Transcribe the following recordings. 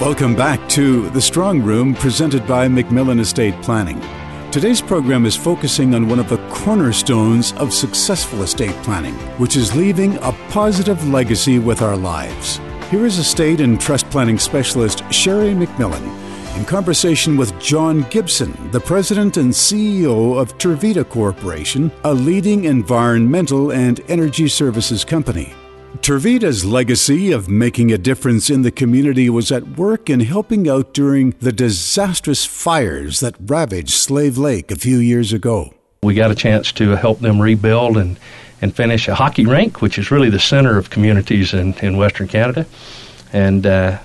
Welcome back to The Strong Room presented by MacMillan Estate Planning. Today's program is focusing on one of the cornerstones of successful estate planning, which is leaving a positive legacy with our lives. Here is estate and trust planning specialist Sherry MacMillan in conversation with John Gibson, the president and CEO of Tervita Corporation, a leading environmental and energy services company. Tervita's legacy of making a difference in the community was at work in helping out during the disastrous fires that ravaged Slave Lake a few years ago. We got a chance to help them rebuild and, and finish a hockey rink, which is really the center of communities in, in Western Canada. And uh,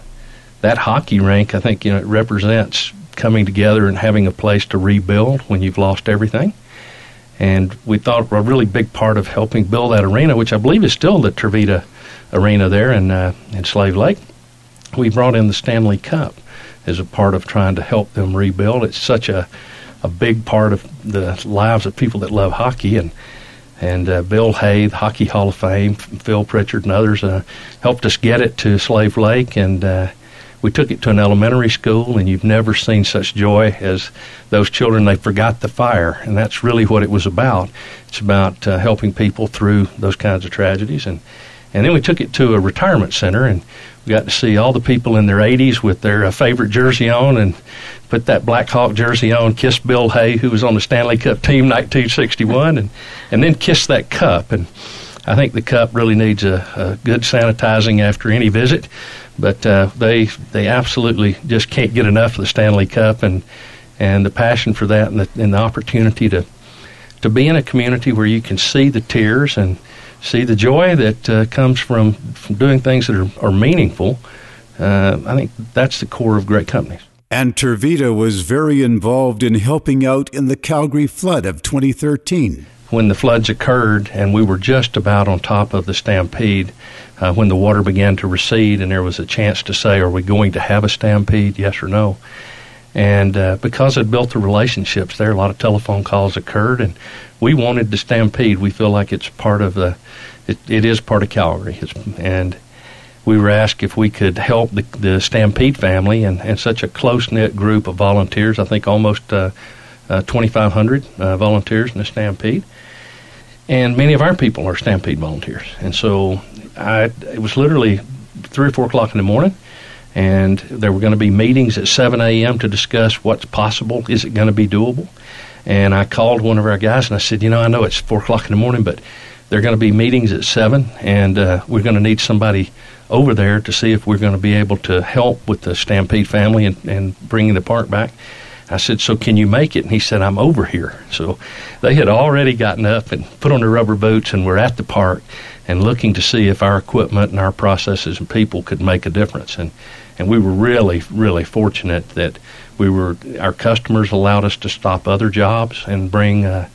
that hockey rink, I think, you know, it represents coming together and having a place to rebuild when you've lost everything. And we thought a really big part of helping build that arena, which I believe is still the Tervita Arena there in, uh, in Slave Lake, we brought in the Stanley Cup as a part of trying to help them rebuild. It's such a, a big part of the lives of people that love hockey. And, and uh, Bill Hay, the Hockey Hall of Fame, Phil Pritchard, and others uh, helped us get it to Slave Lake. And uh, we took it to an elementary school, and you've never seen such joy as those children. They forgot the fire, and that's really what it was about. It's about uh, helping people through those kinds of tragedies, and and then we took it to a retirement center, and we got to see all the people in their 80s with their uh, favorite jersey on, and put that Black Hawk jersey on, kiss Bill Hay, who was on the Stanley Cup team 1961, and and then kiss that cup and. I think the cup really needs a, a good sanitizing after any visit but uh, they they absolutely just can't get enough of the Stanley Cup and and the passion for that and the, and the opportunity to to be in a community where you can see the tears and see the joy that uh, comes from, from doing things that are, are meaningful. Uh, I think that's the core of great companies. And Tervita was very involved in helping out in the Calgary flood of 2013. When the floods occurred and we were just about on top of the stampede, uh, when the water began to recede and there was a chance to say, are we going to have a stampede, yes or no? And uh, because I'd built the relationships there, a lot of telephone calls occurred, and we wanted the stampede. We feel like it's part of the, it, it is part of Calgary. It's, and we were asked if we could help the, the Stampede family and, and such a close knit group of volunteers. I think almost uh, uh, 2,500 uh, volunteers in the Stampede. And many of our people are Stampede volunteers. And so I, it was literally three or four o'clock in the morning, and there were going to be meetings at 7 a.m. to discuss what's possible. Is it going to be doable? And I called one of our guys and I said, you know, I know it's four o'clock in the morning, but there are going to be meetings at seven, and uh, we're going to need somebody over there to see if we're going to be able to help with the Stampede family and, and bringing the park back. I said, So can you make it? And he said, I'm over here. So they had already gotten up and put on their rubber boots and were at the park and looking to see if our equipment and our processes and people could make a difference. And, and we were really, really fortunate that we were our customers allowed us to stop other jobs and bring uh,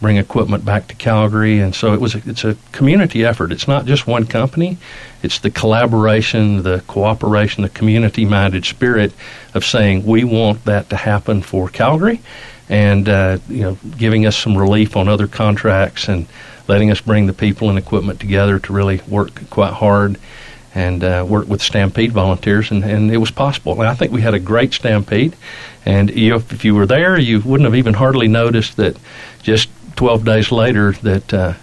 bring equipment back to Calgary, and so it was a, it's a community effort. It's not just one company; it's the collaboration, the cooperation, the community-minded spirit of saying we want that to happen for Calgary, and uh, you know, giving us some relief on other contracts and letting us bring the people and equipment together to really work quite hard and uh, work with Stampede volunteers, and, and it was possible. And I think we had a great Stampede, and you, if you were there, you wouldn't have even hardly noticed that just 12 days later that uh,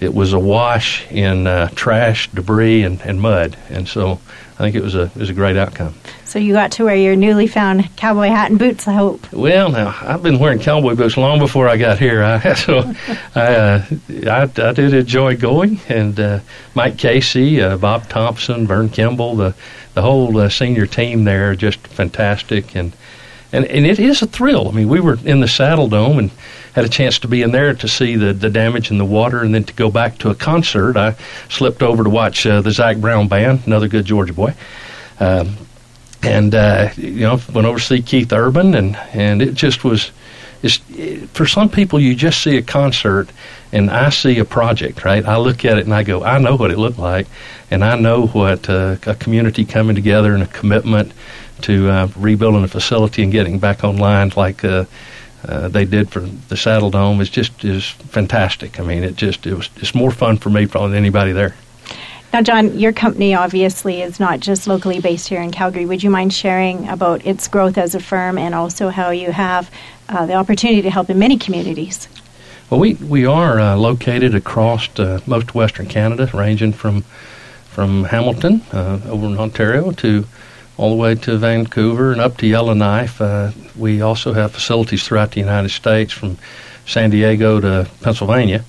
it was awash in uh, trash, debris, and, and mud. And so I think it was a it was a great outcome. So you got to wear your newly found cowboy hat and boots, I hope. Well, now I've been wearing cowboy boots long before I got here. I, so I, uh, I, I did enjoy going, and uh, Mike Casey, uh, Bob Thompson, Vern Kimberley, the the whole uh, senior team there, just fantastic, and and and it is a thrill. I mean, we were in the Saddledome and had a chance to be in there to see the, the damage in the water and then to go back to a concert. I slipped over to watch uh, the Zac Brown Band, another good Georgia boy. Um, and, uh, you know, went over to see Keith Urban, and, and it just was. It's, for some people, you just see a concert and I see a project, right? I look at it and I go, I know what it looked like, and I know what uh, a community coming together and a commitment to uh, rebuilding a facility and getting back online like uh, uh, they did for the Saddledome is just is fantastic. I mean, it just it was it's more fun for me than anybody there. Now, John, your company obviously is not just locally based here in Calgary. Would you mind sharing about its growth as a firm and also how you have uh, the opportunity to help in many communities? Well, we, we are uh, located across uh, most Western Canada, ranging from from Hamilton uh, over in Ontario to all the way to Vancouver and up to Yellowknife. Uh, we also have facilities throughout the United States, from San Diego to Pennsylvania.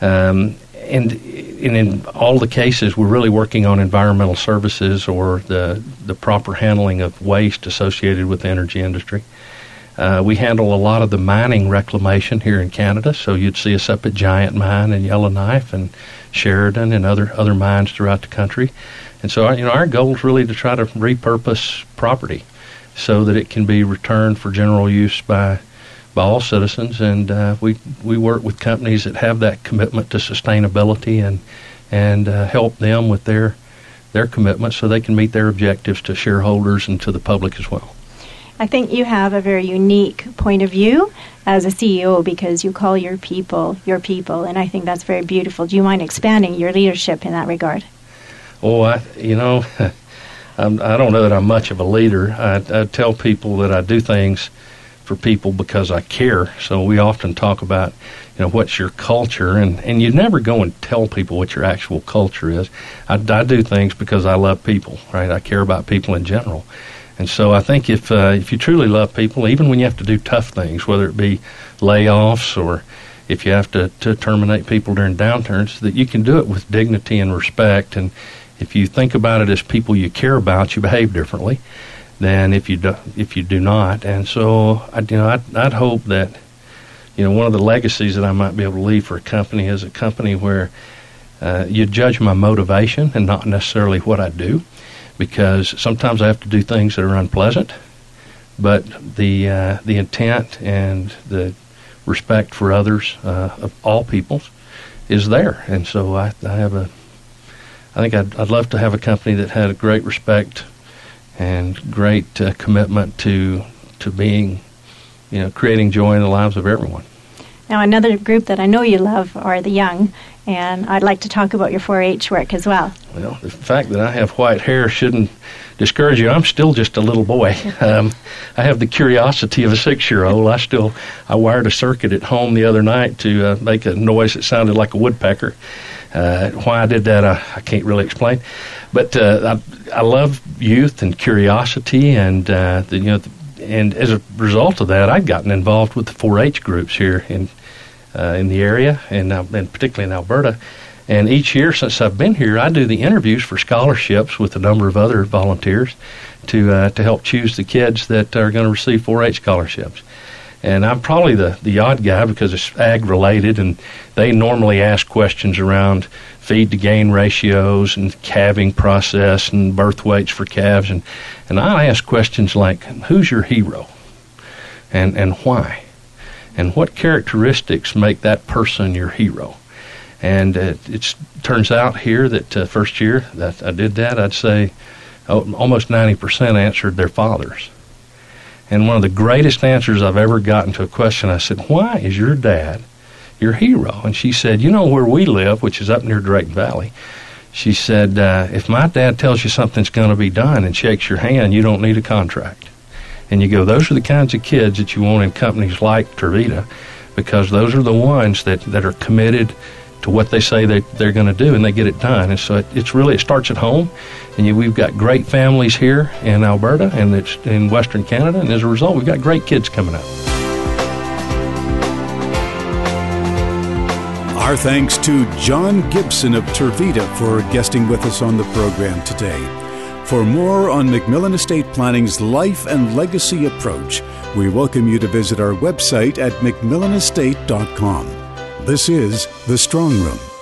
Um, and, and in all the cases, we're really working on environmental services or the, the proper handling of waste associated with the energy industry. Uh, we handle a lot of the mining reclamation here in Canada, so you'd see us up at Giant Mine and Yellowknife and Sheridan and other other mines throughout the country. And so, our, you know, our goal is really to try to repurpose property so that it can be returned for general use by by all citizens. And uh, we we work with companies that have that commitment to sustainability and and uh, help them with their their commitment so they can meet their objectives to shareholders and to the public as well. I think you have a very unique point of view as a CEO because you call your people your people, and I think that's very beautiful. Do you mind expanding your leadership in that regard? Oh, I, you know, I'm, I do not know that I'm much of a leader. I, I tell people that I do things for people because I care. So we often talk about, you know, what's your culture, and and you never go and tell people what your actual culture is. I, I do things because I love people, right? I care about people in general. And so I think if uh, if you truly love people, even when you have to do tough things, whether it be layoffs or if you have to, to terminate people during downturns, that you can do it with dignity and respect. And if you think about it as people you care about, you behave differently than if you do, if you do not. And so, I, you know, I'd, I'd hope that you know one of the legacies that I might be able to leave for a company is a company where uh, you judge my motivation and not necessarily what I do because sometimes I have to do things that are unpleasant, but the uh, the intent and the respect for others uh, of all peoples is there, and so I, I have a. I think I'd, I'd love to have a company that had a great respect and great uh, commitment to to being, you know, creating joy in the lives of everyone. Now, another group that I know you love are the young, and I'd like to talk about your 4-H work as well. Well, the fact that I have white hair shouldn't discourage you. I'm still just a little boy. Um, I have the curiosity of a six-year-old. I still I wired a circuit at home the other night to uh, make a noise that sounded like a woodpecker. Uh, why I did that, I, I, can't really explain. But uh, I, I love youth and curiosity, and uh, the, you know, the, and as a result of that, I'd gotten involved with the 4-H groups here in in the area, and, uh, and particularly in Alberta. And each year since I've been here, I do the interviews for scholarships with a number of other volunteers to uh, to help choose the kids that are going to receive 4-H scholarships. And I'm probably the, the odd guy because it's ag related, and they normally ask questions around feed to gain ratios and calving process and birth weights for calves. And, and I ask questions like, who's your hero? And, and why? And what characteristics make that person your hero. And it turns out here that uh, first year that I did that, I'd say oh, almost 90% answered their fathers. And one of the greatest answers I've ever gotten to a question, I said, Why is your dad your hero? And she said, You know where we live, which is up near Drayton Valley. She said, uh, If my dad tells you something's going to be done and shakes your hand, you don't need a contract and you go, those are the kinds of kids that you want in companies like Tervita because those are the ones that, that are committed to what they say they, they're going to do and they get it done. And so it, it's really, it starts at home. And you, we've got great families here in Alberta and it's in Western Canada. And as a result, we've got great kids coming up. Our thanks to John Gibson of Tervita for guesting with us on the program today. For more on MacMillan Estate Planning's life and legacy approach, we welcome you to visit our website at mcmillanestate.com. This is The Strong Room.